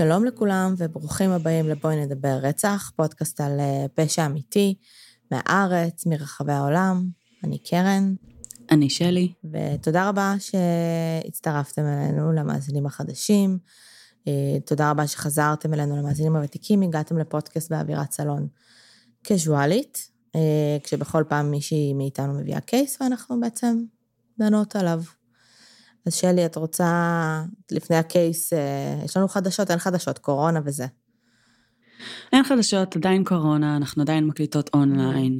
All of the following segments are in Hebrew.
שלום לכולם וברוכים הבאים לבואי נדבר רצח, פודקאסט על אה, פשע אמיתי מהארץ, מרחבי העולם. אני קרן. אני שלי. ותודה רבה שהצטרפתם אלינו למאזינים החדשים. אה, תודה רבה שחזרתם אלינו למאזינים הוותיקים, הגעתם לפודקאסט באווירת סלון קזואלית, אה, כשבכל פעם מישהי מאיתנו מביאה קייס ואנחנו בעצם דנות עליו. אז שלי, את רוצה, לפני הקייס, אה, יש לנו חדשות, אין חדשות, קורונה וזה. אין חדשות, עדיין קורונה, אנחנו עדיין מקליטות אונליין,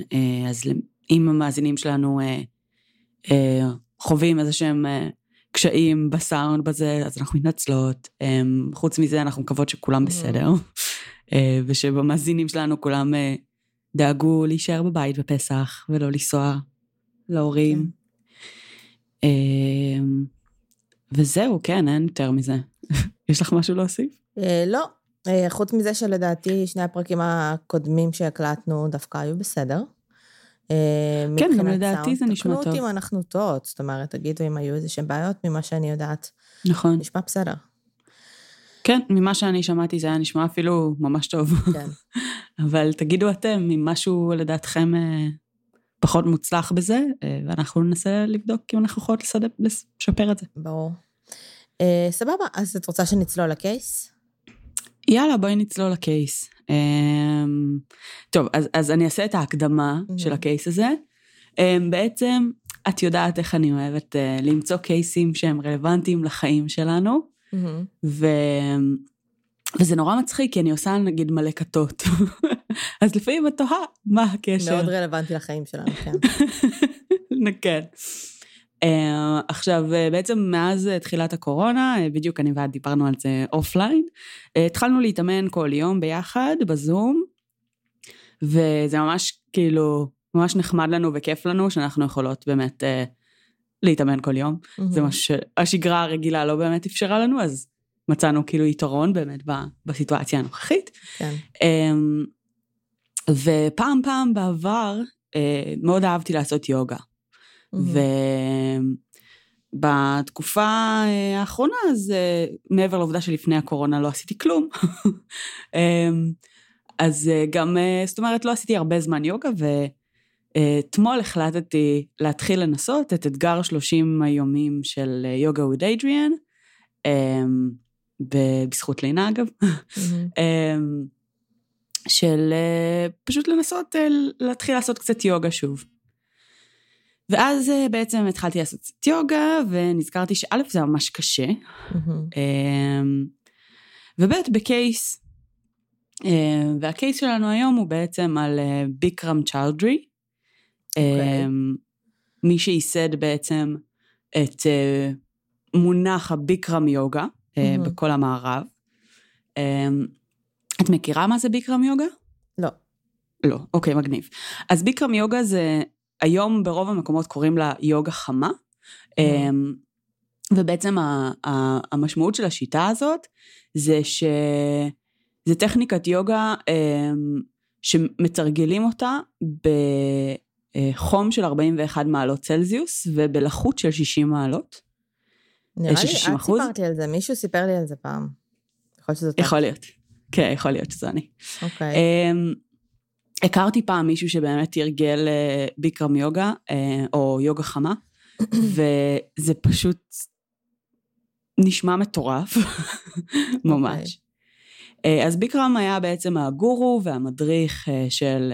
אז אם המאזינים שלנו חווים איזה שהם קשיים בסאונד בזה, אז אנחנו מתנצלות. חוץ מזה, אנחנו מקוות שכולם בסדר, אה, ושבמאזינים שלנו כולם אה, דאגו להישאר בבית בפסח ולא לנסוע להורים. כן. וזהו, כן, אין יותר מזה. יש לך משהו להוסיף? אה, לא. חוץ מזה שלדעתי שני הפרקים הקודמים שהקלטנו דווקא היו בסדר. אה, כן, גם לדעתי זה נשמע טוב. תקנו אותי אם אנחנו טועות, זאת אומרת, תגידו אם היו איזה שהם בעיות ממה שאני יודעת. נכון. נשמע בסדר. כן, ממה שאני שמעתי זה היה נשמע אפילו ממש טוב. כן. אבל תגידו אתם, אם משהו לדעתכם אה, פחות מוצלח בזה, אה, ואנחנו ננסה לבדוק אם אנחנו יכולות לשפר את זה. ברור. סבבה, אז את רוצה שנצלול לקייס? יאללה, בואי נצלול לקייס. אמ, טוב, אז, אז אני אעשה את ההקדמה mm-hmm. של הקייס הזה. אמ, בעצם, את יודעת איך אני אוהבת אה, למצוא קייסים שהם רלוונטיים לחיים שלנו, mm-hmm. ו... וזה נורא מצחיק, כי אני עושה נגיד מלא כתות. אז לפעמים את תוהה, מה הקשר? מאוד רלוונטי לחיים שלנו, כן. כן. Uh, עכשיו, uh, בעצם מאז uh, תחילת הקורונה, uh, בדיוק אני ואת דיברנו על זה אופליין, uh, התחלנו להתאמן כל יום ביחד בזום, וזה ממש כאילו, ממש נחמד לנו וכיף לנו שאנחנו יכולות באמת uh, להתאמן כל יום. Mm-hmm. זה מה שהשגרה הרגילה לא באמת אפשרה לנו, אז מצאנו כאילו יתרון באמת בסיטואציה הנוכחית. כן. Um, ופעם פעם בעבר, uh, מאוד אהבתי לעשות יוגה. ובתקופה אה, האחרונה, אז אה, מעבר לעובדה שלפני הקורונה לא עשיתי כלום, אמ, אז אה, גם, זאת אומרת, לא עשיתי הרבה זמן יוגה, ואתמול החלטתי להתחיל לנסות את אתגר 30 היומים של יוגה with Adrian, אמ, בזכות לינה אגב, אמ, של פשוט לנסות להתחיל לעשות קצת יוגה שוב. ואז אה, בעצם התחלתי לעשות קצת יוגה, ונזכרתי שא' זה ממש קשה, אמ, וב' בקייס. אמ, והקייס שלנו היום הוא בעצם על אה, ביקרם צ'אודרי, אוקיי. אמ, מי שייסד בעצם את אה, מונח הביקרם יוגה בכל המערב. את מכירה מה זה ביקרם יוגה? לא. לא, אוקיי, מגניב. אז ביקרם יוגה זה היום ברוב המקומות קוראים לה יוגה חמה, אמ, ובעצם המשמעות של השיטה הזאת זה שזה טכניקת יוגה אמ, שמתרגלים אותה בחום של 41 מעלות צלזיוס ובלחות של 60 מעלות. נראה לי, את סיפרת לי על זה, מישהו סיפר לי על זה פעם. יכול להיות. כן, יכול להיות שזה אני. אוקיי. Okay. אמ, הכרתי פעם מישהו שבאמת תרגל אה, ביקרם יוגה, אה, או יוגה חמה, וזה פשוט נשמע מטורף, ממש. Okay. אוקיי. אה, אז ביקרם היה בעצם הגורו והמדריך של,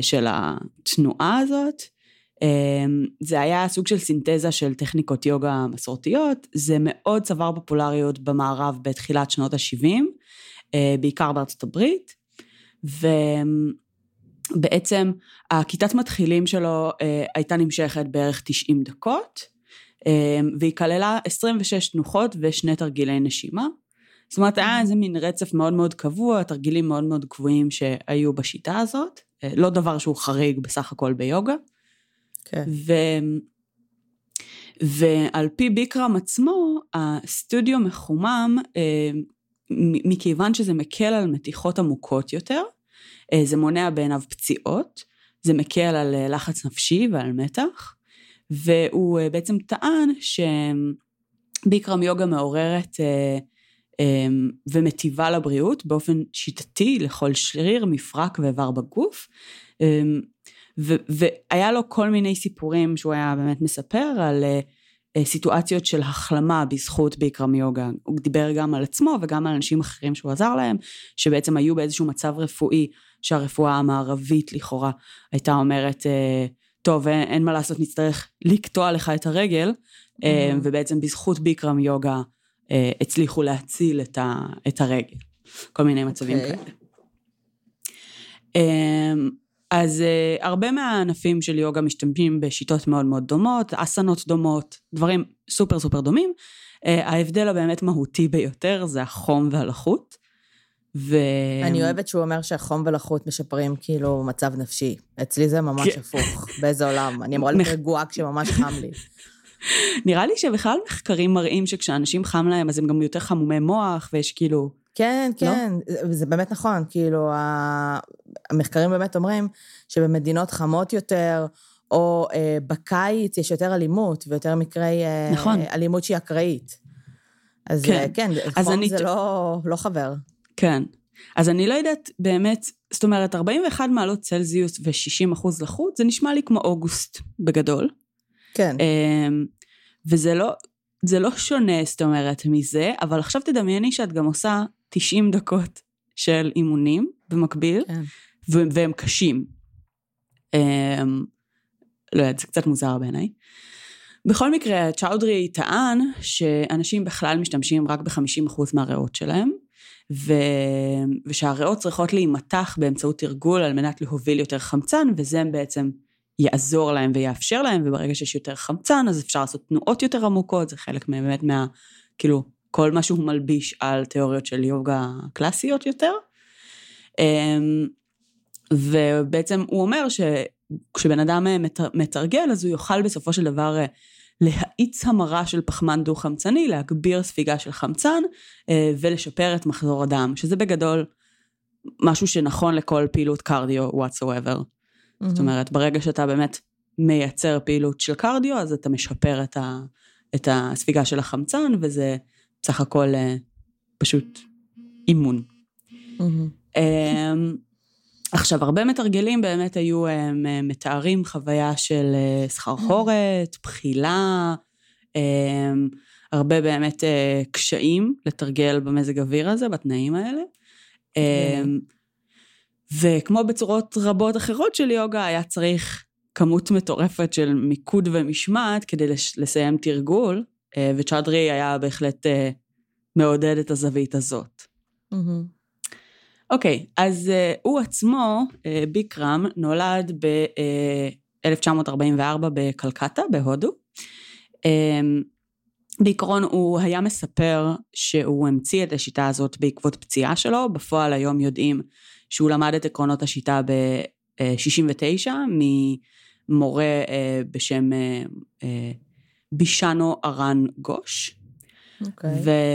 של התנועה הזאת. זה היה סוג של סינתזה של טכניקות יוגה מסורתיות, זה מאוד צבר פופולריות במערב בתחילת שנות ה-70, בעיקר בארצות הברית. ובעצם הכיתת מתחילים שלו אה, הייתה נמשכת בערך 90 דקות, אה, והיא כללה 26 תנוחות ושני תרגילי נשימה. זאת אומרת, היה איזה מין רצף מאוד מאוד קבוע, תרגילים מאוד מאוד קבועים שהיו בשיטה הזאת, אה, לא דבר שהוא חריג בסך הכל ביוגה. כן. ו... ועל פי ביקרם עצמו, הסטודיו מחומם מכיוון שזה מקל על מתיחות עמוקות יותר, אה, זה מונע בעיניו פציעות, זה מקל על אה, לחץ נפשי ועל מתח, והוא אה, בעצם טען שביקרם יוגה מעוררת ומטיבה לבריאות באופן שיטתי לכל שריר, מפרק ואיבר בגוף. והיה לו כל מיני סיפורים שהוא היה באמת מספר על uh, סיטואציות של החלמה בזכות ביקרם יוגה. הוא דיבר גם על עצמו וגם על אנשים אחרים שהוא עזר להם, שבעצם היו באיזשהו מצב רפואי שהרפואה המערבית לכאורה הייתה אומרת, uh, טוב, אין, אין מה לעשות, נצטרך לקטוע לך את הרגל, mm-hmm. ובעצם בזכות ביקרם יוגה הצליחו להציל את, ה- את הרגל. כל מיני מצבים okay. אוקיי. כאלה. אז uh, הרבה מהענפים של יוגה משתמשים בשיטות מאוד מאוד דומות, אסנות דומות, דברים סופר סופר דומים. Uh, ההבדל הבאמת מהותי ביותר זה החום והלחות. ו... אני אוהבת שהוא אומר שהחום ולחות משפרים כאילו מצב נפשי. אצלי זה ממש כן. הפוך, באיזה עולם. אני אמורה להיות רגועה כשממש חם לי. נראה לי שבכלל מחקרים מראים שכשאנשים חם להם אז הם גם יותר חמומי מוח ויש כאילו כן? כן, לא? זה באמת נכון, כאילו, המחקרים באמת אומרים שבמדינות חמות יותר, או אה, בקיץ יש יותר אלימות ויותר מקרי אה, נכון. אלימות שהיא אקראית. אז כן, אה, כן אז חום אני... זה לא, לא חבר. כן. אז אני לא יודעת באמת, זאת אומרת, 41 מעלות צלזיוס ו-60 אחוז לחות, זה נשמע לי כמו אוגוסט בגדול. כן. אה, וזה לא, זה לא שונה, זאת אומרת, מזה, אבל עכשיו תדמייני שאת גם עושה 90 דקות של אימונים במקביל, כן. והם קשים. Um, לא יודעת, זה קצת מוזר בעיניי. בכל מקרה, צ'אודרי טען שאנשים בכלל משתמשים רק ב-50% מהריאות שלהם, ו... ושהריאות צריכות להימתח באמצעות תרגול על מנת להוביל יותר חמצן, וזה בעצם יעזור להם ויאפשר להם, וברגע שיש יותר חמצן, אז אפשר לעשות תנועות יותר עמוקות, זה חלק באמת מה... כאילו, כל מה שהוא מלביש על תיאוריות של יוגה קלאסיות יותר. אמ, ובעצם הוא אומר שכשבן אדם מתרגל, אז הוא יוכל בסופו של דבר אה, להאיץ המרה של פחמן דו-חמצני, להגביר ספיגה של חמצן אה, ולשפר את מחזור הדם, שזה בגדול משהו שנכון לכל פעילות קרדיו whatsoever. Mm-hmm. זאת אומרת, ברגע שאתה באמת מייצר פעילות של קרדיו, אז אתה משפר את, ה, את הספיגה של החמצן, וזה סך הכל אה, פשוט אימון. Mm-hmm. עכשיו, הרבה מתרגלים באמת היו הם, אה, מתארים חוויה של אה, סחרחורת, בחילה, הם, הרבה באמת קשיים לתרגל במזג אוויר הזה, בתנאים האלה. הם, וכמו בצורות רבות אחרות של יוגה, היה צריך כמות מטורפת של מיקוד ומשמעת כדי לסיים תרגול, אה, וצ'אדרי היה בהחלט אה, מעודד את הזווית הזאת. אוקיי, mm-hmm. okay, אז uh, הוא עצמו, uh, ביקרם, נולד ב-1944 בקלקטה, בהודו. Um, בעיקרון הוא היה מספר שהוא המציא את השיטה הזאת בעקבות פציעה שלו, בפועל היום יודעים שהוא למד את עקרונות השיטה ב-69 ממורה uh, בשם uh, בישנו ארן גוש. Okay. אוקיי.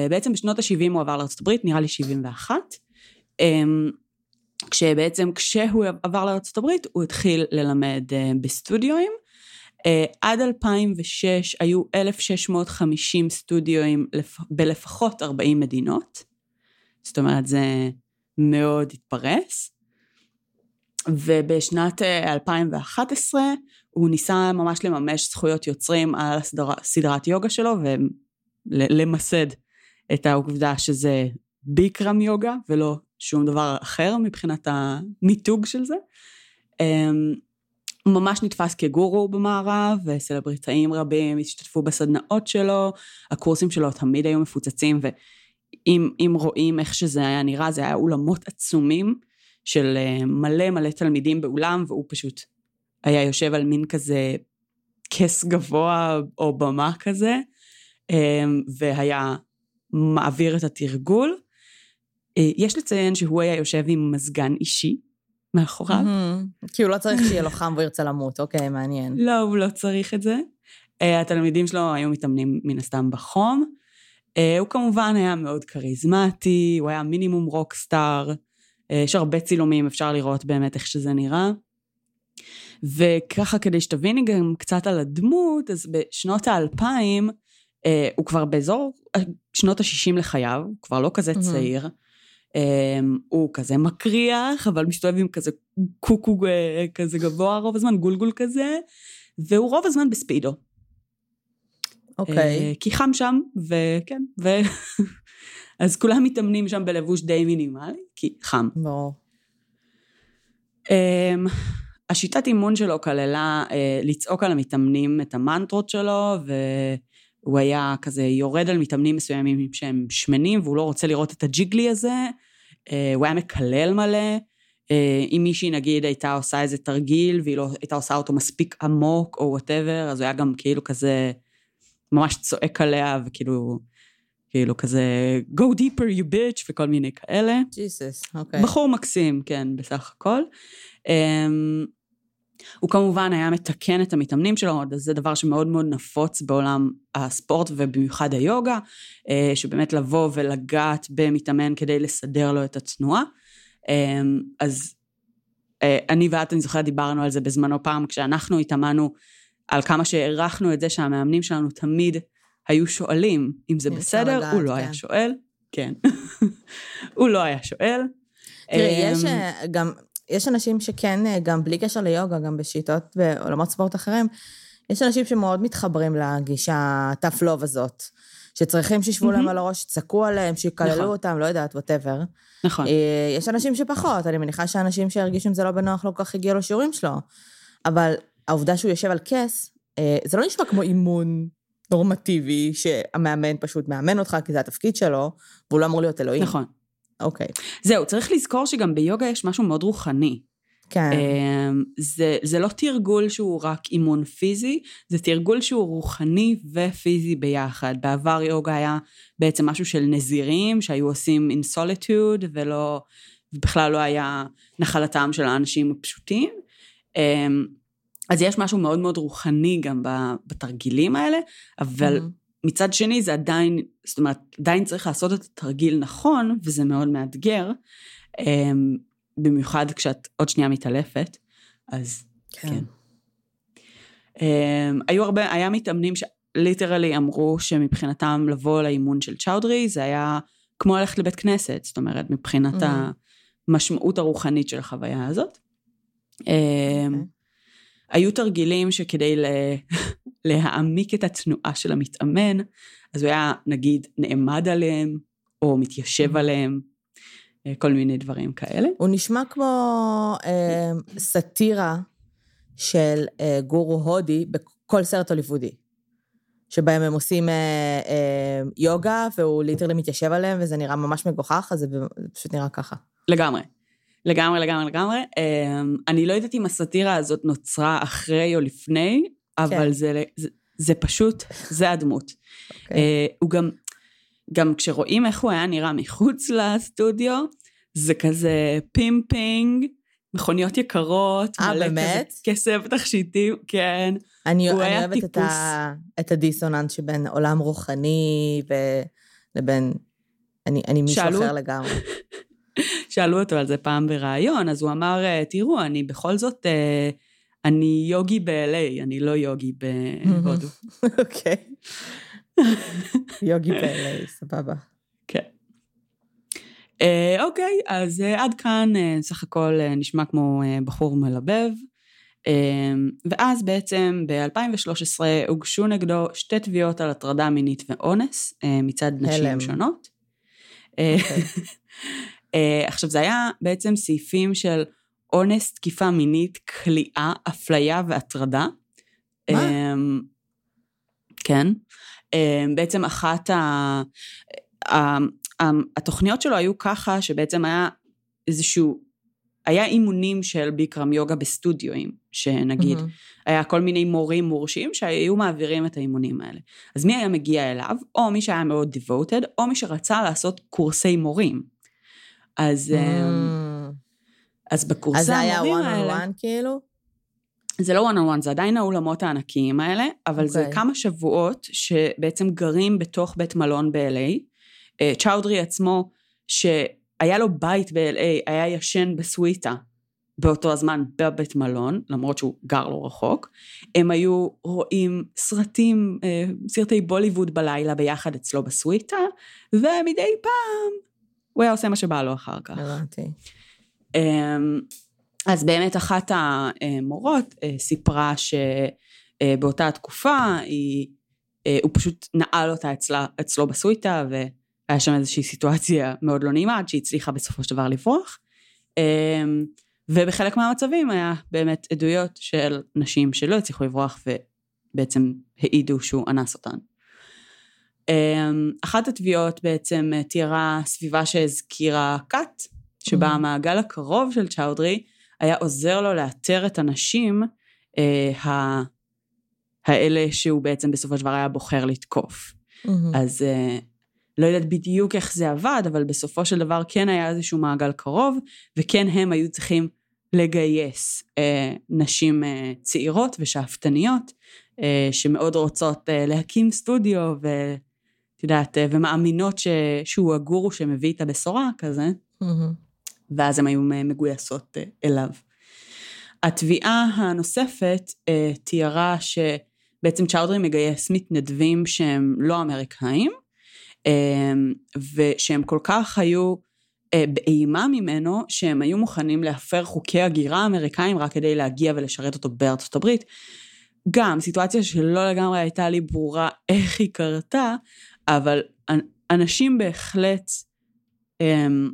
ובעצם בשנות ה-70 הוא עבר לארה"ב, נראה לי 71. אמ, כשבעצם כשהוא עבר לארה"ב הוא התחיל ללמד אה, בסטודיואים. אה, עד 2006 היו 1,650 סטודיואים בלפחות 40 מדינות. זאת אומרת זה מאוד התפרס. ובשנת 2011 אה, הוא ניסה ממש לממש זכויות יוצרים על הסדר, סדרת יוגה שלו ולמסד את העובדה שזה ביקרם יוגה ולא שום דבר אחר מבחינת המיתוג של זה. אמ, הוא ממש נתפס כגורו במערב, וסלבריטאים רבים השתתפו בסדנאות שלו, הקורסים שלו תמיד היו מפוצצים, ואם רואים איך שזה היה נראה, זה היה אולמות עצומים של אה, מלא מלא תלמידים באולם, והוא פשוט היה יושב על מין כזה כס גבוה או במה כזה, אמ, והיה מעביר את התרגול. אה, יש לציין שהוא היה יושב עם מזגן אישי מאחוריו. כי הוא לא צריך שיהיה לו חם והוא ירצה למות, אוקיי, מעניין. לא, הוא לא צריך את זה. אה, התלמידים שלו היו מתאמנים מן הסתם בחום. הוא כמובן היה מאוד כריזמטי, הוא היה מינימום רוקסטאר. יש הרבה צילומים, אפשר לראות באמת איך שזה נראה. וככה כדי שתביני גם קצת על הדמות, אז בשנות האלפיים אה, הוא כבר באזור שנות ה-60 לחייו, הוא כבר לא כזה צעיר. אה, הוא כזה מקריח, אבל מסתובב עם כזה קוקו אה, כזה גבוה רוב הזמן, גולגול כזה, והוא רוב הזמן בספידו. אוקיי. כי חם שם, וכן, ו... אז כולם מתאמנים שם בלבוש די מינימלי, כי חם. ברור. Um, השיטת אימון שלו כללה uh, לצעוק על המתאמנים את המנטרות שלו, והוא היה כזה יורד על מתאמנים מסוימים שהם שמנים, והוא לא רוצה לראות את הג'יגלי הזה. אה, הוא היה מקלל מלא. אה, אם מישהי נגיד הייתה עושה איזה תרגיל, והיא לא הייתה עושה אותו מספיק עמוק או whatever, אז הוא היה גם כאילו כזה ממש צועק עליה, וכאילו... כאילו כזה go deeper you bitch וכל מיני כאלה. ג'יסוס, אוקיי. בחור מקסים, כן, בסך הכל. אמ, הוא כמובן היה מתקן את המתאמנים שלו, זה דבר שמאוד מאוד נפוץ בעולם הספורט ובמיוחד היוגה, uh, שבאמת לבוא ולגעת במתאמן כדי לסדר לו את התנועה. Um, אז uh, אני ואת, אני זוכרת, דיברנו על זה בזמנו פעם, כשאנחנו התאמנו על כמה שהערכנו את זה שהמאמנים שלנו תמיד היו שואלים אם זה בסדר, לדעת, הוא לא כן. היה שואל, כן. הוא לא היה שואל. תראי, יש אה, גם, יש אנשים שכן, אה, גם בלי קשר ליוגה, גם בשיטות בעולמות ספורט אחרים, יש אנשים שמאוד מתחברים לגישה tough love הזאת. שצריכים שישבו להם על הראש, יצעקו עליהם, שיקללו נכון. אותם, לא יודעת, ווטאבר. נכון. אה, יש אנשים שפחות, אני מניחה שאנשים שירגישו עם זה לא בנוח לא כל כך הגיעו לשיעורים שלו. אבל העובדה שהוא יושב על כס, זה לא נשמע כמו אימון נורמטיבי, שהמאמן פשוט מאמן אותך, כי זה התפקיד שלו, והוא לא אמור להיות אלוהים. נכון. אוקיי. זהו, צריך לזכור שגם ביוגה יש משהו מאוד רוחני. כן. אמ, זה, זה לא תרגול שהוא רק אימון פיזי, זה תרגול שהוא רוחני ופיזי ביחד. בעבר יוגה היה בעצם משהו של נזירים שהיו עושים in solitude ולא, בכלל לא היה נחלתם של האנשים הפשוטים. אמ, אז יש משהו מאוד מאוד רוחני גם בתרגילים האלה, אבל mm-hmm. מצד שני זה עדיין, זאת אומרת, עדיין צריך לעשות את התרגיל נכון, וזה מאוד מאתגר, אמ, במיוחד כשאת עוד שנייה מתעלפת, אז כן. כן. אמ, היו הרבה, היה מתאמנים שליטרלי אמרו שמבחינתם לבוא לאימון של צ'אודרי, זה היה כמו ללכת לבית כנסת, זאת אומרת, מבחינת mm-hmm. המשמעות הרוחנית של החוויה הזאת. Okay. אמ, אוקיי. היו תרגילים שכדי לה... להעמיק את התנועה של המתאמן, אז הוא היה נגיד נעמד עליהם, או מתיישב mm-hmm. עליהם, אה, כל מיני דברים כאלה. הוא נשמע כמו אה, סאטירה של אה, גורו הודי בכל סרט הוליוודי. שבהם הם עושים אה, אה, יוגה, והוא ליטרלי מתיישב עליהם, וזה נראה ממש מגוחך, אז זה, זה פשוט נראה ככה. לגמרי. לגמרי, לגמרי, לגמרי. אמ, אני לא יודעת אם הסאטירה הזאת נוצרה אחרי או לפני, אבל כן. זה, זה, זה פשוט, זה הדמות. אוקיי. אוקיי. אה, הוא גם, גם כשרואים איך הוא היה נראה מחוץ לסטודיו, זה כזה pimping, מכוניות יקרות, אה, מלא באמת? כזה כסף תכשיטים, כן. אני, אני אוהבת את, ה, את הדיסוננס שבין עולם רוחני ו... לבין... אני, אני מישהו שאלו... אחר לגמרי. שאלו אותו על זה פעם בריאיון, אז הוא אמר, אה, תראו, אני בכל זאת, אה, אני יוגי ב-LA, אני לא יוגי בהודו. אוקיי. יוגי ב-LA, סבבה. כן. אה, אוקיי, אז עד כאן סך הכל נשמע כמו בחור מלבב. ואז בעצם ב-2013 הוגשו נגדו שתי תביעות על הטרדה מינית ואונס מצד נשים שונות. אוקיי. עכשיו זה היה בעצם סעיפים של אונס, תקיפה מינית, כליאה, אפליה והטרדה. מה? Um, כן. Um, בעצם אחת ה... התוכניות שלו היו ככה שבעצם היה איזשהו, היה אימונים של ביקרם יוגה בסטודיואים, שנגיד mm-hmm. היה כל מיני מורים מורשים שהיו מעבירים את האימונים האלה. אז מי היה מגיע אליו? או מי שהיה מאוד devoted, או מי שרצה לעשות קורסי מורים. אז, mm. אז בקורסי המורים האלה... אז זה היה one on one כאילו? זה לא one on one, זה עדיין האולמות הענקיים האלה, אבל okay. זה אוקיי. כמה שבועות שבעצם גרים בתוך בית מלון ב-LA. אה, צ'אודרי עצמו, שהיה לו בית ב-LA, היה ישן בסוויטה באותו הזמן בבית מלון, למרות שהוא גר לא רחוק. הם היו רואים סרטים, אה, סרטי בוליווד בלילה ביחד אצלו בסוויטה, ומדי פעם הוא היה עושה מה שבא לו אחר כך. הבנתי. אמ, אז באמת אחת המורות אה, סיפרה שבאותה התקופה היא, אה, הוא פשוט נעל אותה אצלה, אצלו בסוויטה והיה שם איזושהי סיטואציה מאוד לא נעימה עד שהיא הצליחה בסופו של דבר לברוח. אמ, ובחלק מהמצבים היה באמת עדויות של נשים שלא הצליחו לברוח ובעצם העידו שהוא אנס אותן. אמ, אחת התביעות בעצם תיארה סביבה שהזכירה כת, שבה Mhm. המעגל הקרוב של צ'אודרי היה עוזר לו לאתר את הנשים אה, ה- האלה שהוא בעצם בסופו של דבר היה בוחר לתקוף. מהמם. אז אה, לא יודעת בדיוק איך זה עבד, אבל בסופו של דבר כן היה איזשהו מעגל קרוב, וכן הם היו צריכים לגייס אה, נשים אה, צעירות ושאפתניות, אה, שמאוד רוצות אה, להקים סטודיו, ואת יודעת, אה, ומאמינות ש, שהוא הגורו שמביא את הבשורה כזה, מהמם. ואז הן היו מגויסות אה, אליו. התביעה הנוספת אה, תיארה שבעצם צ'אודרי מגייס מתנדבים שהם לא אמריקאים, אה, ושהם כל כך היו באימה ממנו, שהם היו מוכנים להפר חוקי הגירה אמריקאים רק כדי להגיע ולשרת אותו בארצות הברית. גם סיטואציה שלא לגמרי הייתה לי ברורה איך היא קרתה, אבל אנ- אנשים בהחלט הם,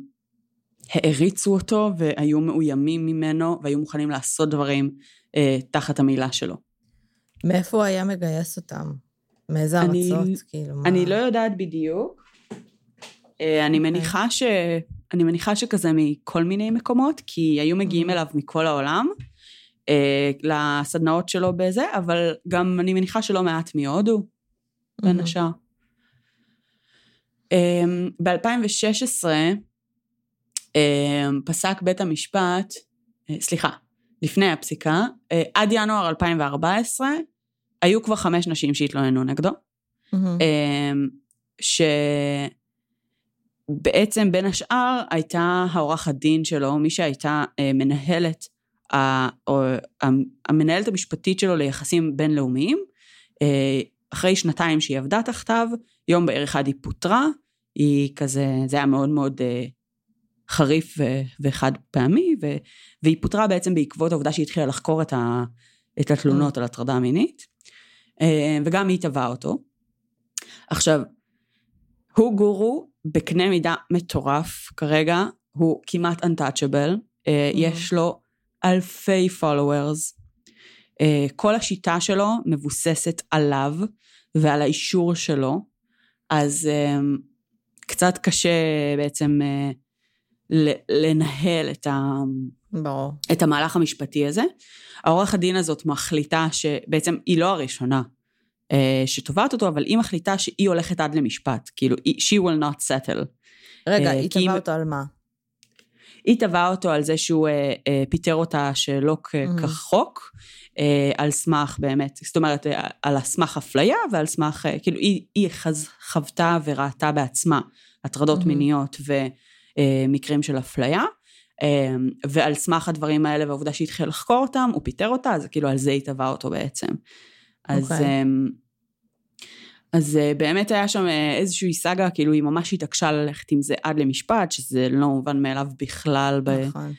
העריצו אותו והיו מאוימים ממנו והיו מוכנים לעשות דברים אה, תחת המילה שלו. מאיפה הוא היה מגייס אותם? מאיזה ארצות? כאילו, מה? אני לא יודעת בדיוק. אה, אני אוקיי. מניחה ש... אני מניחה שכזה מכל מיני מקומות, כי היו מגיעים. אליו מכל העולם, אה, לסדנאות שלו בזה, אבל גם אני מניחה שלא מעט מהודו, בין. השאר. ב-2016 פסק בית המשפט, אה, סליחה, לפני הפסיקה, אה, עד ינואר 2014, היו כבר חמש נשים שהתלוננו נגדו, מהמם. אמ, שבעצם בין השאר הייתה העורכת דין שלו, מי שהייתה אה, מנהלת, המנהלת המשפטית שלו ליחסים בינלאומיים, אחרי שנתיים שהיא עבדה תחתיו, יום בערך אחד היא פוטרה, היא כזה, זה היה מאוד מאוד חריף ו- וחד פעמי, ו- והיא פוטרה בעצם בעקבות העובדה שהיא התחילה לחקור את, ה- את התלונות על הטרדה מינית, אה, וגם היא תבעה אותו. עכשיו, הוא גורו בקנה מידה מטורף כרגע, הוא כמעט untouchable, אה, Mhm. יש לו אלפי followers. אה, כל השיטה שלו מבוססת עליו ועל האישור שלו, אז אה, קצת קשה בעצם אה, לנהל את ה... ברור. את המהלך המשפטי הזה. העורך הדין הזאת מחליטה שבעצם היא לא הראשונה אה, שתובעת אותו, אבל היא מחליטה שהיא הולכת עד למשפט, כאילו, היא- she will not settle. רגע, אה, היא תבעה אותו על מה? היא תבעה אותו על זה שהוא אה, אה, פיטר אותה שלא כ- Mhm. כחוק, אה, על סמך באמת, זאת אומרת, אה, על סמך אפליה ועל סמך, אה, כאילו, היא, היא חז, חוותה וראתה בעצמה הטרדות Mhm. מיניות ומקרים של אפליה. אה, ועל סמך הדברים האלה והעובדה שהיא התחילה לחקור אותם, הוא פיטר אותה, אז כאילו על זה היא תבעה אותו בעצם. אז, אוקיי. אה, אז אה, באמת היה שם אה, איזושהי סאגה, כאילו היא ממש התעקשה ללכת עם זה עד למשפט, שזה לא מובן מאליו בכלל נכון.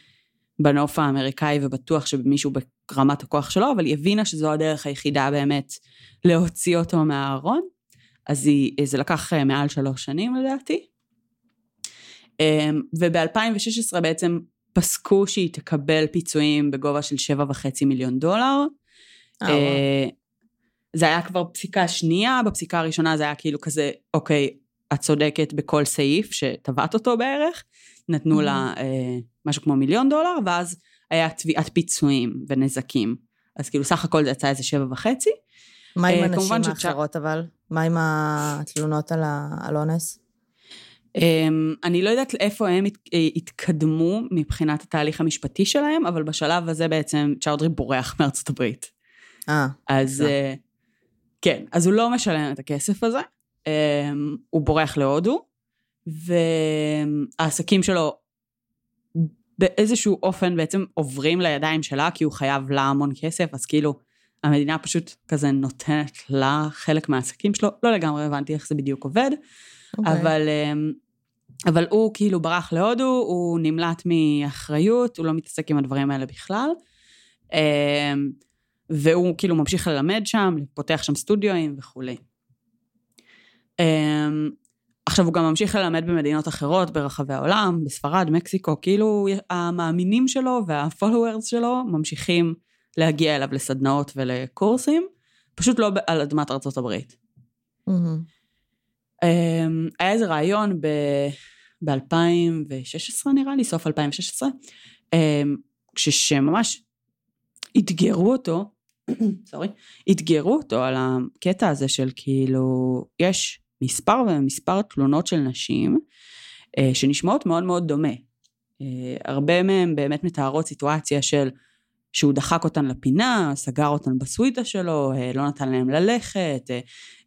בנוף האמריקאי, ובטוח שבמישהו ברמת הכוח שלו, אבל היא הבינה שזו הדרך היחידה באמת להוציא אותו מהארון. אז היא, זה לקח אה, מעל שלוש שנים לדעתי. וב-2016 בעצם פסקו שהיא תקבל פיצויים בגובה של שבע וחצי מיליון דולר. אה. אה, זה היה כבר פסיקה שנייה, בפסיקה הראשונה זה היה כאילו כזה, אוקיי, את צודקת בכל סעיף שטבעת אותו בערך, נתנו לה אה, משהו כמו מיליון דולר, ואז היה תביעת פיצויים ונזקים. אז כאילו סך הכל זה יצא איזה שבע וחצי. מה עם הנשים האחרות אבל? מה עם התלונות על ה- על אונס? אמ, אני לא יודעת איפה הם אה, התקדמו מבחינת התהליך המשפטי שלהם, אבל בשלב הזה בעצם צ'אודרי בורח מארצות הברית. אה, אז. אה, כן, אז הוא לא משלם את הכסף הזה, אמ, הוא בורח להודו, והעסקים שלו באיזשהו אופן בעצם עוברים לידיים שלה, כי הוא חייב לה המון כסף, אז כאילו, המדינה פשוט כזה נותנת לה חלק מהעסקים שלו, לא לגמרי הבנתי איך זה בדיוק עובד, okay. אוקיי. אבל, אמ, אבל הוא כאילו ברח להודו, הוא נמלט מאחריות, הוא לא מתעסק עם הדברים האלה בכלל. אמ, והוא כאילו ממשיך ללמד שם, פותח שם סטודיואים וכולי. אמ, עכשיו הוא גם ממשיך ללמד במדינות אחרות ברחבי העולם, בספרד, מקסיקו, כאילו המאמינים שלו והפולוורס שלו ממשיכים להגיע אליו לסדנאות ולקורסים, פשוט לא על אדמת ארצות הברית. Mm-hmm. היה איזה רעיון ב-2016 נראה לי, סוף 2016, כשממש אתגרו אותו, סורי, אתגרו אותו על הקטע הזה של כאילו, יש מספר ומספר תלונות של נשים אה, שנשמעות מאוד מאוד דומה. אה, הרבה מהן באמת מתארות סיטואציה של שהוא דחק אותן לפינה, סגר אותן בסוויטה שלו, אה, לא נתן להן ללכת,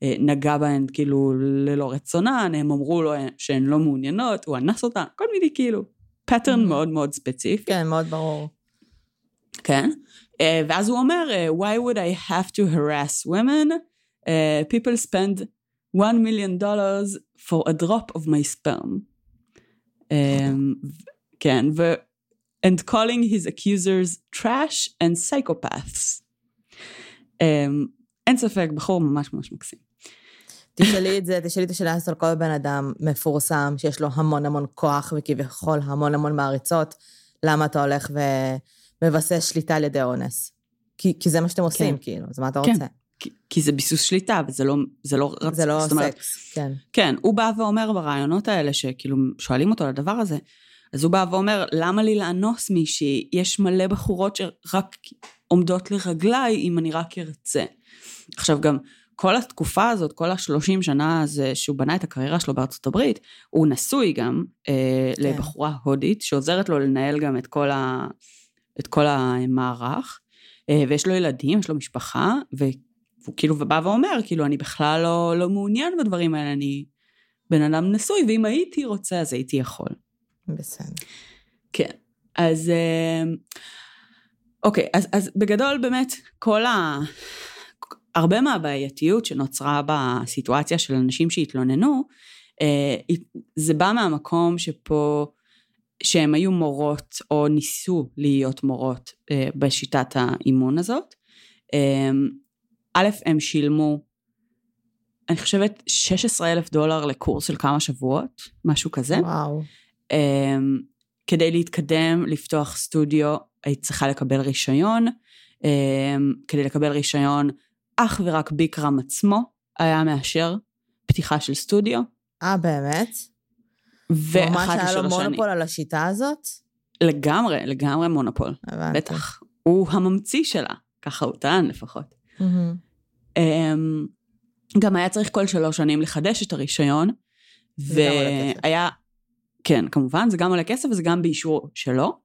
נגע בהן כאילו ללא רצונן, הם אמרו לו שהן לא מעוניינות, הוא אנס אותן, כל מיני כאילו פטרן מאוד מאוד ספציפי. כן, מאוד ברור. כן, ואז הוא אומר, why would I have to harass women? Uh, people spend one million dollars for a drop of my sperm. Um, כן, ו... and calling his accusers trash and psychopaths. Um, אין ספק, בחור ממש ממש מקסים. תשאלי את זה, תשאלי את השאלה הזאת על כל בן אדם מפורסם, שיש לו המון המון כוח וכביכול המון המון מעריצות, למה אתה הולך ומבסס שליטה על ידי אונס? כי, כי זה מה שאתם עושים, כן. כאילו, אז מה אתה כן. רוצה? כי, כי זה ביסוס שליטה, וזה לא, זה לא רצ... זה לא זאת אומרת, סקס, כן. כן, הוא בא ואומר ברעיונות האלה, שכאילו שואלים אותו על הדבר הזה, אז הוא בא ואומר, למה לי לאנוס מישהי? יש מלא בחורות שרק עומדות לרגליי אם אני רק ארצה. עכשיו גם, כל התקופה הזאת, כל השלושים שנה הזה שהוא בנה את הקריירה שלו בארצות הברית, הוא נשוי גם אה, כן. לבחורה הודית, שעוזרת לו לנהל גם את כל, ה, את כל המערך, אה, ויש לו ילדים, יש לו משפחה, והוא כאילו בא ואומר, כאילו, אני בכלל לא, לא מעוניין בדברים האלה, אני בן אדם נשוי, ואם הייתי רוצה, אז הייתי יכול. בסדר. כן, אז... אה, אוקיי, אז, אז בגדול באמת, כל ה... הרבה מהבעייתיות שנוצרה בסיטואציה של אנשים שהתלוננו, אה, זה בא מהמקום שפה, שהם היו מורות או ניסו להיות מורות אה, בשיטת האימון הזאת. א', הם שילמו, אני חושבת, 16 אלף דולר לקורס של כמה שבועות, משהו כזה. וואו. Um, כדי להתקדם, לפתוח סטודיו, היית צריכה לקבל רישיון. Um, כדי לקבל רישיון, אך ורק ביקרם עצמו היה מאשר פתיחה של סטודיו. אה, באמת? ואחת ממש היה לו. מונופול על השיטה הזאת? לגמרי, לגמרי מונופול. הבנתי. בטח. הוא הממציא שלה, ככה הוא טען לפחות. אמ, גם היה צריך כל שלוש שנים לחדש את הרישיון. והיה, כן, כמובן, זה גם עולה כסף וזה גם באישור שלו,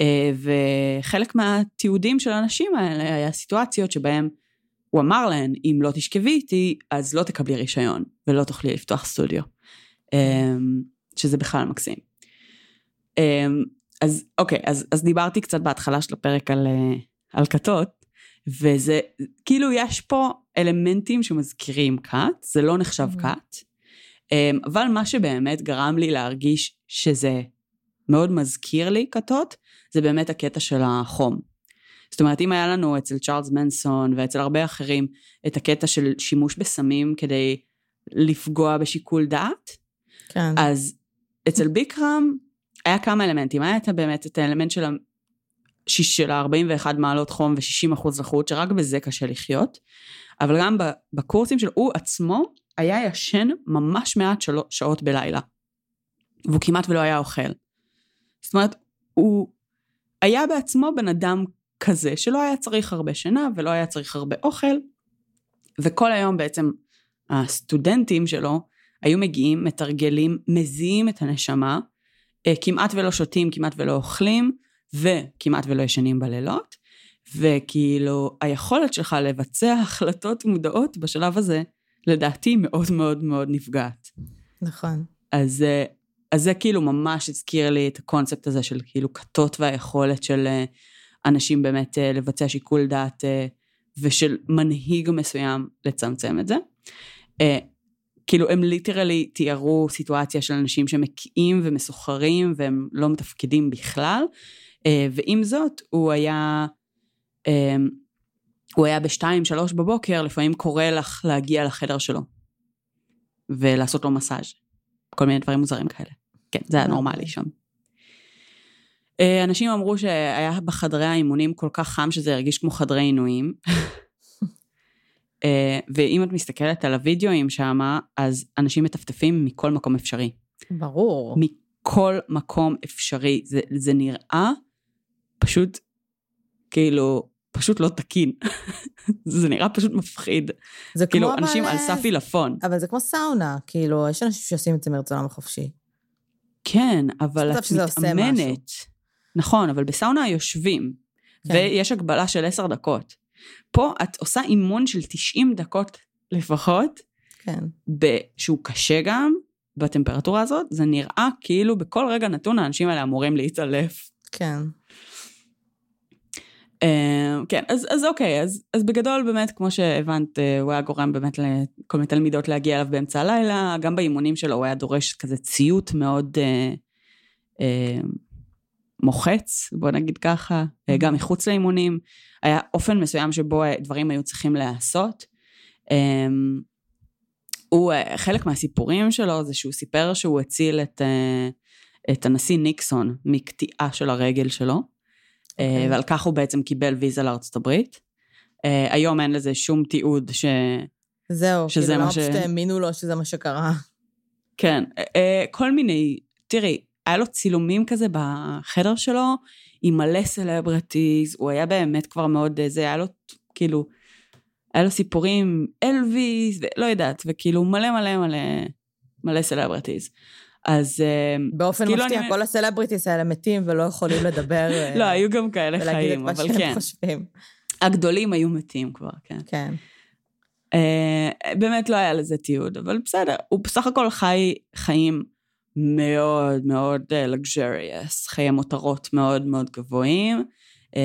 אה, וחלק מהתיעודים של האנשים האלה היה סיטואציות שבהם הוא אמר להן, אם לא תשכבי איתי, אז לא תקבלי רישיון, ולא תוכלי לפתוח סטודיו. אמ, שזה בכלל מקסים. אמ, אז אוקיי, אז, אז דיברתי קצת בהתחלה של הפרק על, אה, על כתות, וזה, כאילו יש פה אלמנטים שמזכירים כת, זה לא נחשב. כת, אמ, אבל מה שבאמת גרם לי להרגיש שזה מאוד מזכיר לי כתות, זה באמת הקטע של החום. זאת אומרת, אם היה לנו אצל צ'ארלס מנסון ואצל הרבה אחרים את הקטע של שימוש בסמים כדי לפגוע בשיקול דעת, כן. אז אצל ביקרם היה כמה אלמנטים, היה את באמת את האלמנט של, ה- שיש- של ה-41 מעלות חום ו-60 אחוז לחות, שרק בזה קשה לחיות, אבל גם בקורסים שלו, הוא עצמו היה ישן ממש מעט שלו, שעות בלילה, והוא כמעט ולא היה אוכל. זאת אומרת, הוא היה בעצמו בן אדם כזה, שלא היה צריך הרבה שינה ולא היה צריך הרבה אוכל, וכל היום בעצם הסטודנטים שלו היו מגיעים, מתרגלים, מזיעים את הנשמה, אה, כמעט ולא שותים, כמעט ולא אוכלים, וכמעט ולא ישנים בלילות, וכאילו היכולת שלך לבצע החלטות מודעות בשלב הזה, לדעתי מאוד מאוד מאוד נפגעת. נכון. אז, אה, אז זה כאילו ממש הזכיר לי את הקונספט הזה של כאילו כתות והיכולת של אה, אנשים באמת אה, לבצע שיקול דעת ושל מנהיג מסוים לצמצם את זה. כאילו הם ליטרלי תיארו סיטואציה של אנשים שמקיאים ומסוחרים והם לא מתפקדים בכלל, ועם זאת הוא היה, הוא היה בשתיים שלוש בבוקר לפעמים קורא לך להגיע לחדר שלו ולעשות לו מסאז', כל מיני דברים מוזרים כאלה. כן, זה היה נורמלי שם. אה, אנשים אמרו שהיה בחדרי האימונים כל כך חם שזה הרגיש כמו חדרי עינויים. אה, ואם את מסתכלת על הוידאוים שם, אז אנשים מטפטפים מכל מקום אפשרי. ברור. מכל מקום אפשרי. זה, זה נראה פשוט, כאילו, פשוט לא תקין. זה נראה פשוט מפחיד. זה כאילו, כמו אנשים אבל... על סף עילפון. אבל זה כמו סאונה, כאילו, יש אנשים שעושים את זה מרצונם החופשי. כן, אבל את מתאמנת. נכון, אבל בסאונה יושבים, כן. ויש הגבלה של עשר דקות. פה את עושה אימון של 90 דקות לפחות, כן. שהוא קשה גם, בטמפרטורה הזאת, זה נראה כאילו בכל רגע נתון האנשים האלה אמורים להתעלף. כן. Uh, כן, אז, אז אוקיי, אז, אז בגדול באמת, כמו שהבנת, uh, הוא היה גורם באמת לכל מיני תלמידות להגיע אליו באמצע הלילה, גם באימונים שלו הוא היה דורש כזה ציות מאוד uh, uh, מוחץ, בוא נגיד ככה, uh, גם מחוץ לאימונים. היה אופן מסוים שבו דברים היו צריכים להיעשות. Um, הוא, uh, חלק מהסיפורים שלו זה שהוא סיפר שהוא הציל את, uh, את הנשיא ניקסון מקטיעה של הרגל שלו. אוקיי. אה, אוקיי. ועל כך הוא בעצם קיבל ויזה לארצות הברית. אה, היום אין לזה שום תיעוד ש... זהו, שזה כאילו, מה ש... פשוט האמינו לו שזה מה שקרה. כן, אה, כל מיני, תראי, היה לו צילומים כזה בחדר שלו, עם מלא celebrities, הוא היה באמת כבר מאוד, זה היה לו, כאילו, היה לו סיפורים, אלוויס, ולא יודעת, וכאילו מלא מלא מלא, מלא celebrities. אז... אה, באופן כאילו מפתיע, אני... כל הסלבריטיס האלה מתים ולא יכולים לדבר. אה, לא, היו גם כאלה חיים, אבל כן. חושבים. הגדולים היו מתים כבר, כן. כן. Uh, באמת לא היה לזה תיעוד, אבל בסדר, הוא בסך הכל חי חיים מאוד מאוד luxurious, חיי מותרות מאוד מאוד גבוהים, uh,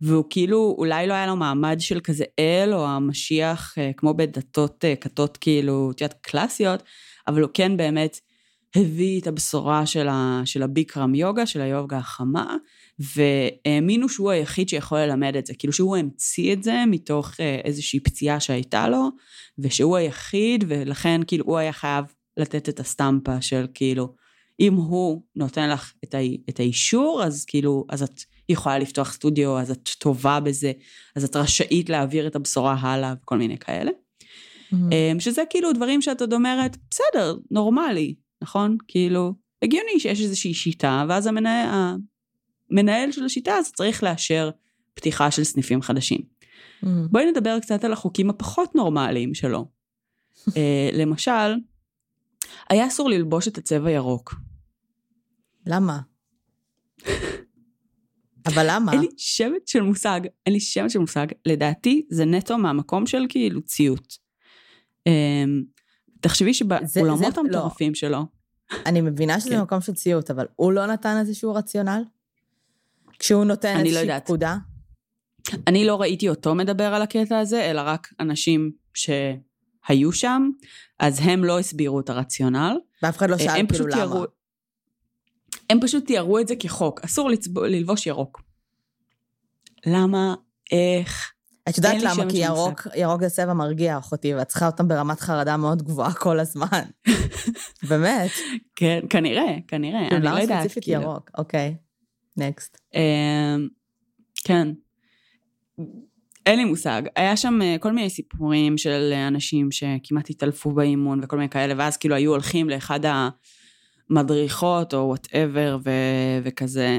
והוא כאילו, אולי לא היה לו מעמד של כזה אל או המשיח, uh, כמו בדתות, uh, כתות כאילו, את יודעת, קלאסיות, אבל הוא כן באמת הביא את הבשורה של, ה, של הביקרם יוגה, של היוגה החמה, והאמינו שהוא היחיד שיכול ללמד את זה, כאילו שהוא המציא את זה מתוך אה, איזושהי פציעה שהייתה לו, ושהוא היחיד, ולכן כאילו הוא היה חייב לתת את הסטמפה של כאילו, אם הוא נותן לך את, ה, את האישור, אז כאילו, אז את יכולה לפתוח סטודיו, אז את טובה בזה, אז את רשאית להעביר את הבשורה הלאה, וכל מיני כאלה. Mm-hmm. שזה כאילו דברים שאת עוד אומרת, בסדר, נורמלי, נכון? כאילו, הגיוני שיש איזושהי שיטה, ואז המנהל, המנהל של השיטה הזאת צריך לאשר פתיחה של סניפים חדשים. Mm. בואי נדבר קצת על החוקים הפחות נורמליים שלו. uh, למשל, היה אסור ללבוש את הצבע ירוק. למה? אבל למה? אין לי שמץ של מושג, אין לי שמץ של מושג. לדעתי זה נטו מהמקום של כאילו ציות. Um, תחשבי שבאולמות לא. המטורפים לא. שלו... אני מבינה שזה כן. מקום של ציות, אבל הוא לא נתן איזשהו רציונל? כשהוא נותן איזושהי לא פקודה? אני לא ראיתי אותו מדבר על הקטע הזה, אלא רק אנשים שהיו שם, אז הם לא הסבירו את הרציונל. ואף אחד לא שאל כאילו למה. תיארו, הם פשוט תיארו את זה כחוק, אסור לצב... ללבוש ירוק. למה? איך? את יודעת למה? כי ירוק, ירוק זה צבע מרגיע, אחותי, ואת צריכה אותם ברמת חרדה מאוד גבוהה כל הזמן. באמת. כן, כנראה, כנראה, אני לא יודעת. למה ספציפית כאילו. ירוק? אוקיי, נקסט. אמ, כן. אין לי מושג. היה שם אה, כל מיני סיפורים של אנשים שכמעט התעלפו באימון וכל מיני כאלה, ואז כאילו היו הולכים לאחד המדריכות או וואטאבר וכזה,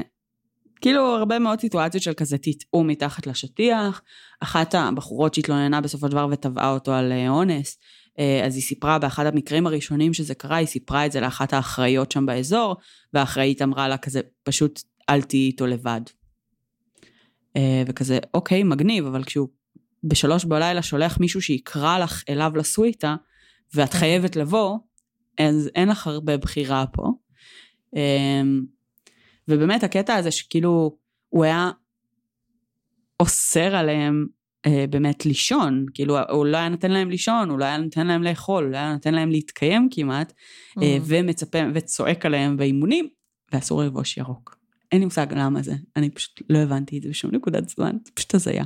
כאילו הרבה מאוד סיטואציות של כזה תטעו מתחת לשטיח. אחת הבחורות שהתלוננה בסופו של דבר ותבעה אותו על אה, אונס, אה, אז היא סיפרה באחד המקרים הראשונים שזה קרה, היא סיפרה את זה לאחת האחראיות שם באזור, והאחראית אמרה לה כזה, פשוט אל תהיי איתו לבד. אה, וכזה, אוקיי, מגניב, אבל כשהוא בשלוש בלילה שולח מישהו שיקרא לך אליו לסוויטה, ואת חייבת לבוא, אז אין לך הרבה בחירה פה. אמ, ובאמת הקטע הזה שכאילו הוא היה אוסר עליהם אה, באמת לישון, כאילו הוא לא היה נותן להם לישון, הוא לא היה נותן להם לאכול, הוא לא היה נותן להם להתקיים כמעט, mm. אה, ומצפה וצועק עליהם באימונים, ואסור ללבוש ירוק. אין לי מושג למה זה, אני פשוט לא הבנתי את זה בשום נקודת זמן, זה פשוט הזיה.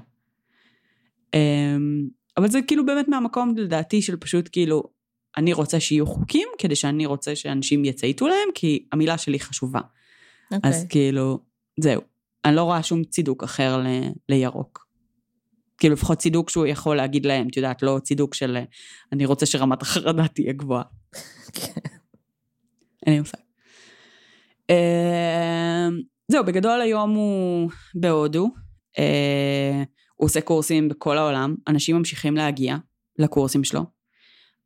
אה, אבל זה כאילו באמת מהמקום לדעתי של פשוט כאילו, אני רוצה שיהיו חוקים כדי שאני רוצה שאנשים יצייתו להם, כי המילה שלי חשובה. Okay. אז אוקיי. כאילו, זהו. אני לא רואה שום צידוק אחר ל, לירוק. כאילו לפחות צידוק שהוא יכול להגיד להם, את יודעת, לא צידוק של אני רוצה שרמת החרדה תהיה גבוהה. כן. אין לי מושג. אה, זהו, בגדול היום הוא בהודו. אה, הוא עושה קורסים בכל העולם, אנשים ממשיכים להגיע לקורסים שלו.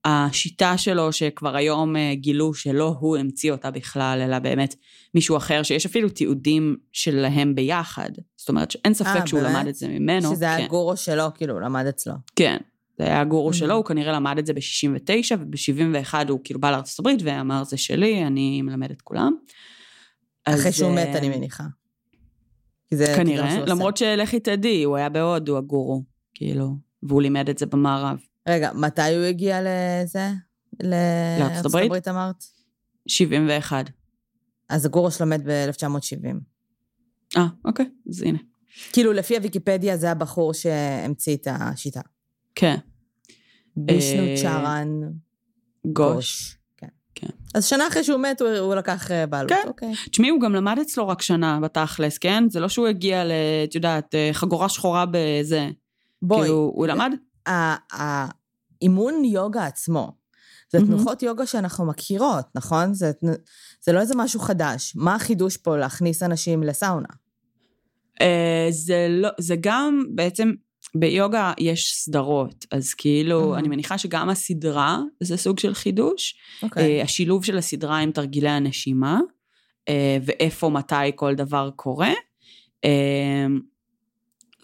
השיטה שלו שכבר היום אה, גילו שלא הוא המציא אותה בכלל, אלא באמת מישהו אחר, שיש אפילו תיעודים שלהם ביחד. זאת אומרת שאין ספק אה, שהוא באמת? למד את זה ממנו. שזה היה כן. גורו שלו, כאילו, הוא למד אצלו. כן, זה היה הגורו Mhm. שלו, הוא כנראה למד את זה ב-69, וב-71 הוא כאילו בא לארצות הברית ואמר זה שלי, אני מלמד את כולם. אחרי אז, שהוא מת, אה, אני מניחה. זה כנראה. למרות שלכי תדעי, הוא היה בהודו הגורו, כאילו, והוא לימד את זה במערב. רגע, מתי הוא הגיע לזה? לארצות הברית? הברית אמרת? 71. אז הגורו שלו מת ב-1970. אה, אוקיי, אז הנה. כאילו, לפי הוויקיפדיה זה הבחור שהמציא את השיטה. כן, בישנו אה, צ'ארן גוש. כן. כן. אז שנה אחרי שהוא מת, הוא, הוא לקח אה, בעלות. כן. אוקיי. תשמעי, הוא גם למד אצלו רק שנה בתכלס, כן? זה לא שהוא הגיע ל... את יודעת, אה, חגורה שחורה בזה. בואי, כאילו, הוא למד... האימון יוגה עצמו, זה מהמם. תנוחות יוגה שאנחנו מכירות, נכון? זה, זה לא איזה משהו חדש. מה החידוש פה להכניס אנשים לסאונה? אה, זה לא, זה גם בעצם, ביוגה יש סדרות, אז כאילו, Mhm. אני מניחה שגם הסדרה זה סוג של חידוש. אוקיי. אה, השילוב של הסדרה עם תרגילי הנשימה, אה, ואיפה, מתי כל דבר קורה.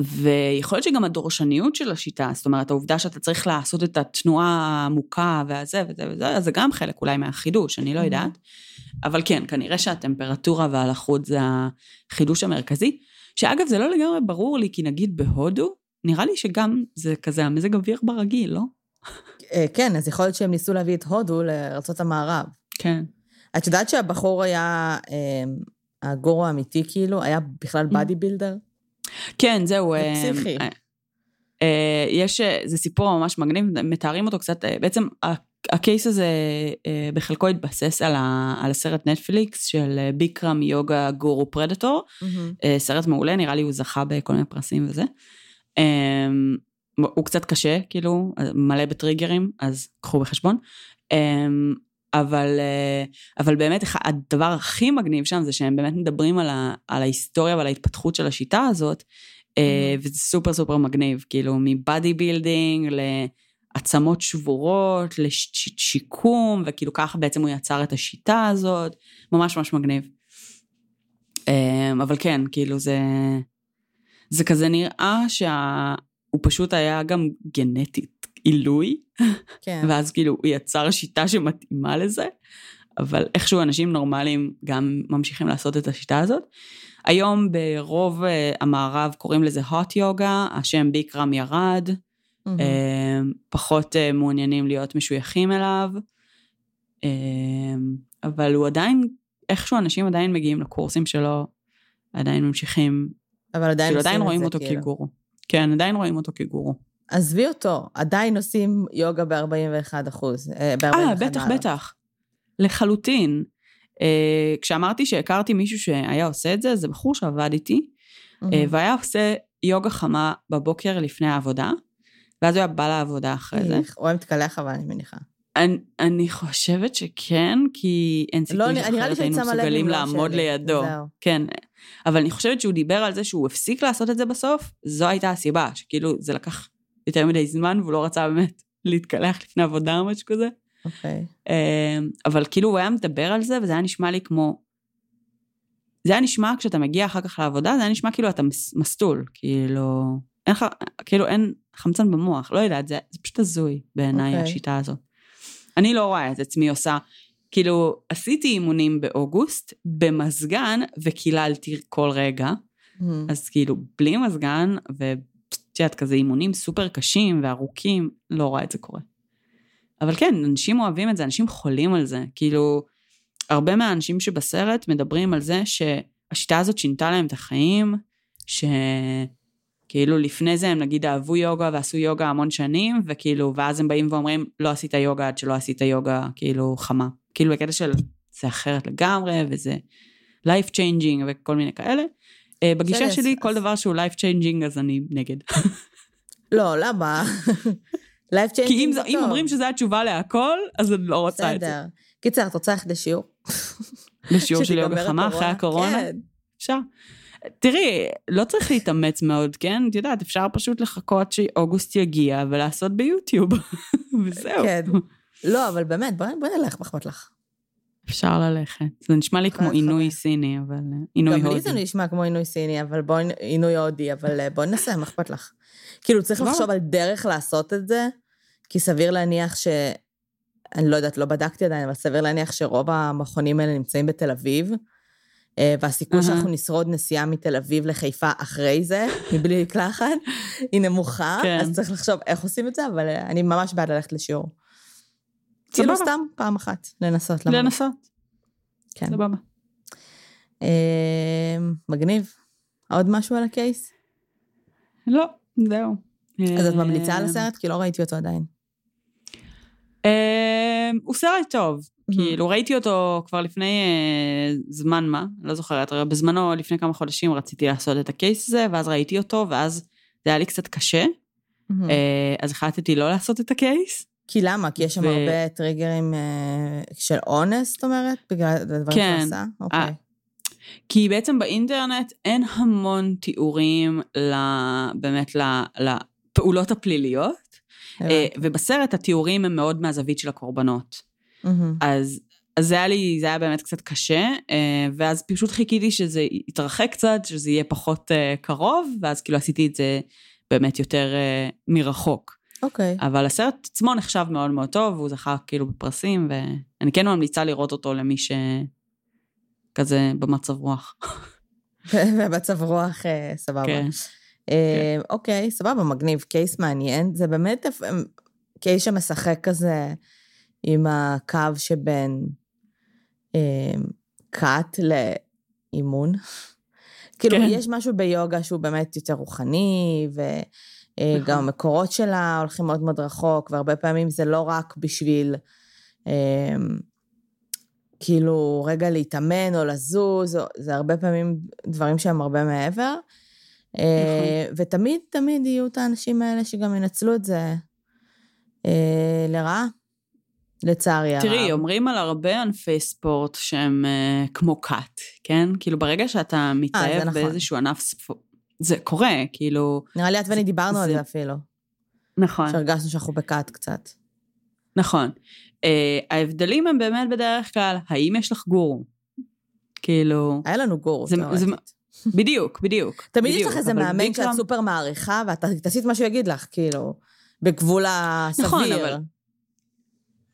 ויכול להיות שגם הדורשניות של השיטה, זאת אומרת, העובדה שאתה צריך לעשות את התנועה העמוקה והזה וזה וזה, אז זה גם חלק אולי מהחידוש, אני לא Mhm. יודעת. אבל כן, כנראה שהטמפרטורה והלחות זה החידוש המרכזי, שאגב, זה לא לגמרי ברור לי, כי נגיד בהודו, נראה לי שגם זה כזה המזג אוויר ברגיל, לא? אה, כן, אז יכול להיות שהם ניסו להביא את הודו לארצות המערב. כן. את יודעת שהבחור היה, אה, הגורו האמיתי כאילו, היה בכלל Mm. בדי בילדר? כן, זהו. זה אה, פסיכי. אה, אה, יש, זה סיפור ממש מגניב, מתארים אותו קצת, בעצם הקייס הזה בחלקו התבסס על, ה, על הסרט נטפליקס של Bikram Yogi Guru Predator, אה, סרט מעולה, נראה לי הוא זכה בכל מיני פרסים וזה. הוא קצת קשה, כאילו, מלא בטריגרים, אז קחו בחשבון. אבל, אה, אבל באמת הדבר הכי מגניב שם זה שהם באמת מדברים על, ה, על ההיסטוריה ועל ההתפתחות של השיטה הזאת, אה, וזה סופר סופר מגניב, כאילו מ body building לעצמות שבורות, לשיקום, וכאילו ככה בעצם הוא יצר את השיטה הזאת, ממש ממש מגניב. אה, אבל כן, כאילו זה, זה כזה נראה שהוא פשוט היה גם גנטית עילוי, כן. ואז כאילו הוא יצר שיטה שמתאימה לזה, אבל איכשהו אנשים נורמליים גם ממשיכים לעשות את השיטה הזאת. היום ברוב אה, המערב קוראים לזה hot יוגה, השם ביקרם ירד, מהמם. אה, פחות אה, מעוניינים להיות משויכים אליו, אה, אבל הוא עדיין, איכשהו אנשים עדיין מגיעים לקורסים שלו, עדיין ממשיכים, אבל עדיין כאילו עדיין רואים אותו כאילו. כגורו. כן, עדיין רואים אותו כגורו. עזבי אותו, עדיין עושים יוגה ב-41 אחוז. ב-41 אה, בטח, בטח. לחלוטין. אה, כשאמרתי שהכרתי מישהו שהיה עושה את זה, זה בחור שעבד איתי, אה, והיה עושה יוגה חמה בבוקר לפני העבודה, ואז הוא היה בא לעבודה אחרי זה. הוא היה מתקלח, אבל אני מניחה. אני, אני חושבת שכן, כי אין סיכוי לא, שאחרת היינו מסוגלים לעמוד שלי. לידו. זהו. כן, אבל אני חושבת שהוא דיבר על זה שהוא הפסיק לעשות את זה בסוף, זו הייתה הסיבה, שכאילו זה לקח יותר מדי זמן והוא לא רצה באמת להתקלח לפני עבודה או משהו כזה. אוקיי. אמ, אבל כאילו הוא היה מדבר על זה, וזה היה נשמע לי כמו... זה היה נשמע כשאתה מגיע אחר כך לעבודה, זה היה נשמע כאילו אתה מס- מסטול, כאילו... אין לך, כאילו אין חמצן במוח, לא יודעת, זה, זה פשוט הזוי בעיניי, אוקיי. השיטה הזאת. אני לא רואה את עצמי עושה כאילו, עשיתי אימונים באוגוסט, במזגן, וקיללתי כל רגע. Mm. אז כאילו, בלי מזגן, ואת יודעת, כזה אימונים סופר קשים וארוכים, לא רואה את זה קורה. אבל כן, אנשים אוהבים את זה, אנשים חולים על זה. כאילו, הרבה מהאנשים שבסרט מדברים על זה שהשיטה הזאת שינתה להם את החיים, שכאילו לפני זה הם נגיד אהבו יוגה ועשו יוגה המון שנים, וכאילו, ואז הם באים ואומרים, לא עשית יוגה עד שלא עשית יוגה, כאילו, חמה. כאילו, בקטע של זה אחרת לגמרי, וזה life changing וכל מיני כאלה. אה, בגישה שלי, כל דבר שהוא life changing, אז אני נגד. לא, למה? כי אם, זה זה- אם טוב. אומרים שזו התשובה להכל, אז אני לא רוצה את זה. בסדר. קיצר, את רוצה ללכת לשיעור? בשיעור של שתיגמר יוגה חמה אחרי הקורונה? כן. אפשר. תראי, לא צריך להתאמץ מאוד, כן? את יודעת, אפשר פשוט לחכות שאוגוסט יגיע ולעשות ביוטיוב, וזהו. כן. לא, אבל באמת, בואי נלך, אכפת לך? אפשר ללכת. זה נשמע לי כמו עינוי. סיני, אבל... אה, עינוי גם לי הודי. זה נשמע כמו עינוי סיני, אבל בואי, עינוי הודי, אבל אה, בואי ננסה, מה אכפת לך? כאילו, צריך סבבה. לחשוב על דרך לעשות את זה, כי סביר להניח ש... אני לא יודעת, לא בדקתי עדיין, אבל סביר להניח שרוב המכונים האלה נמצאים בתל אביב, אה, והסיכוי אהה. שאנחנו נשרוד נסיעה מתל אביב לחיפה אחרי זה, מבלי מקלחת, היא נמוכה, כן. אז צריך לחשוב איך עושים את זה, אבל אני ממש בעד ללכת לשיעור. כאילו. סתם פעם אחת, לנסות. לא? לנסות, כן. סבבה. אה, מגניב. עוד משהו על הקייס? לא, זהו. אז את ממליצה על אה, הסרט? כי לא ראיתי אותו עדיין. אה, הוא סרט טוב. כאילו, ראיתי אותו כבר לפני אה, זמן מה, לא זוכרת, בזמנו, לפני כמה חודשים רציתי לעשות את הקייס הזה, ואז ראיתי אותו, ואז זה היה לי קצת קשה. אה, אז החלטתי לא לעשות את הקייס. כי למה? כי יש שם ו- הרבה טריגרים אה, של אונס, את אומרת? בגלל הדברים כן. שהוא עשה? אוקיי. כי בעצם באינטרנט אין המון תיאורים ל... באמת ל... לפעולות הפליליות, אה, הבנתי. ובסרט התיאורים הם מאוד מהזווית של הקורבנות. מהמם. אז, אז זה היה לי, זה היה באמת קצת קשה, אה, ואז פשוט חיכיתי שזה יתרחק קצת, שזה יהיה פחות אה, קרוב, ואז כאילו עשיתי את זה באמת יותר אה, מרחוק. אוקיי. אבל הסרט עצמו נחשב מאוד מאוד טוב, והוא זכה כאילו בפרסים, ואני כן ממליצה לראות אותו למי שכזה במצב רוח. ובמצב רוח, אה, סבבה. כן. אה, אוקיי, סבבה, מגניב. קייס מעניין. זה באמת אה, קייס שמשחק כזה עם הקו שבין אה, כת לאימון. כאילו, כן. יש משהו ביוגה שהוא באמת יותר רוחני, וגם נכון. המקורות שלה הולכים מאוד מאוד רחוק, והרבה פעמים זה לא רק בשביל אה, כאילו רגע להתאמן או לזוז, זה הרבה פעמים דברים שהם הרבה מעבר. אה, ותמיד, תמיד יהיו את האנשים האלה שגם ינצלו את זה אה, לרעה, לצערי הרב. תראי, אומרים על הרבה ענפי ספורט שהם אה, כמו כת, כן? כאילו ברגע שאתה מתאהב נכון. באיזשהו ענף ספורט, זה קורה, כאילו... נראה לי את ואני דיברנו על זה- זה אפילו, נכון. שהרגשנו שאנחנו בכת קצת. נכון. Uh, ההבדלים הם באמת בדרך כלל, האם יש לך גורו? כאילו, היה לנו גורו, זה- זה-. בדיוק, בדיוק. תמיד יש בדיוק, לך איזה מאמן שאת סופר מעריכה, ואת תעשי את מה שהוא יגיד לך, כאילו, בגבול הסביר. נכון, אבל-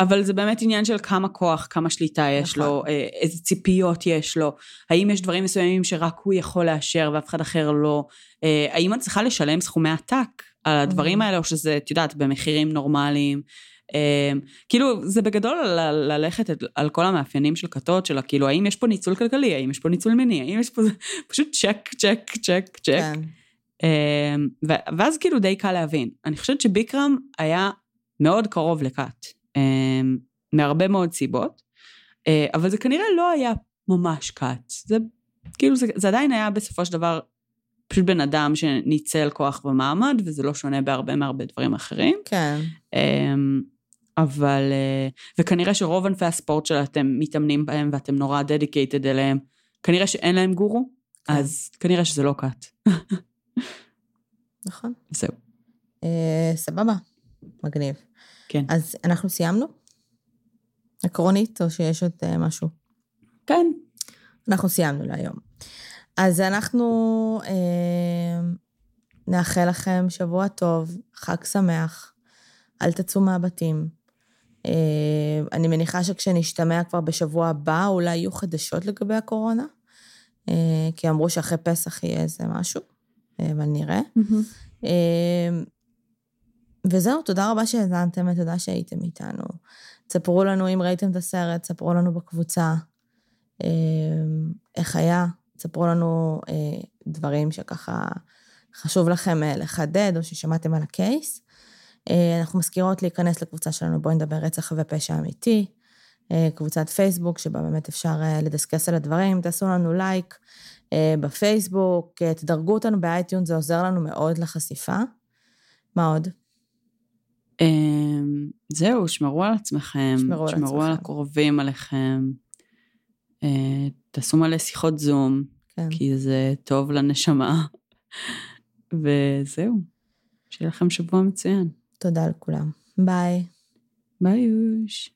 אבל זה באמת עניין של כמה כוח, כמה שליטה יש נכון. לו, אה, איזה ציפיות יש לו, האם יש דברים מסוימים שרק הוא יכול לאשר ואף אחד אחר לא, אה, האם את צריכה לשלם סכומי עתק על הדברים Mhm. האלה, או שזה, את יודעת, במחירים נורמליים. אה, כאילו, זה בגדול ל- ללכת את- על כל המאפיינים של כתות, של כאילו, האם יש פה ניצול כלכלי, האם יש פה ניצול מיני, האם יש פה, פשוט צ'ק, צ'ק, צ'ק, צ'ק. כן. ואז כאילו די קל להבין. אני חושבת שביקרם היה מאוד קרוב לכת, מהרבה מאוד סיבות, אה, אבל זה כנראה לא היה ממש כת. זה כאילו, זה, זה עדיין היה בסופו של דבר פשוט בן אדם שניצל כוח ומעמד, וזה לא שונה בהרבה מהרבה דברים אחרים. כן. אמ, אבל, אה, וכנראה שרוב ענפי הספורט שאתם מתאמנים בהם ואתם נורא דדיקייטד אליהם, כנראה שאין להם גורו, כן. אז כנראה שזה לא כת. נכון. זהו. אה, סבבה, מגניב. כן. אז אנחנו סיימנו? עקרונית, או שיש עוד אה, משהו? כן. אנחנו סיימנו להיום. אז אנחנו אה, נאחל לכם שבוע טוב, חג שמח, אל תצאו מהבתים, אה, אני מניחה שכשנשתמע כבר בשבוע הבא, אולי יהיו חדשות לגבי הקורונה, אה, כי אמרו שאחרי פסח יהיה איזה משהו, אבל נראה. וזהו, תודה רבה שהאזנתם ותודה שהייתם איתנו. תספרו לנו אם ראיתם את הסרט, תספרו לנו בקבוצה איך היה, תספרו לנו דברים שככה חשוב לכם לחדד או ששמעתם על הקייס. אה, אנחנו מזכירות להיכנס לקבוצה שלנו, בואי נדבר רצח ופשע אמיתי, אה, קבוצת פייסבוק, שבה באמת אפשר אה, לדסקס על הדברים, תעשו לנו לייק בפייסבוק, תדרגו אותנו באייטיון, זה עוזר לנו מאוד לחשיפה. מה עוד? אמ, זהו, שמרו על עצמכם, שמרו על, שמרו על הקרובים עליכם, תעשו מלא שיחות זום, כן. כי זה טוב לנשמה, וזהו, שיהיה לכם שבוע מצוין. תודה לכולם. ביי. ביי יוש.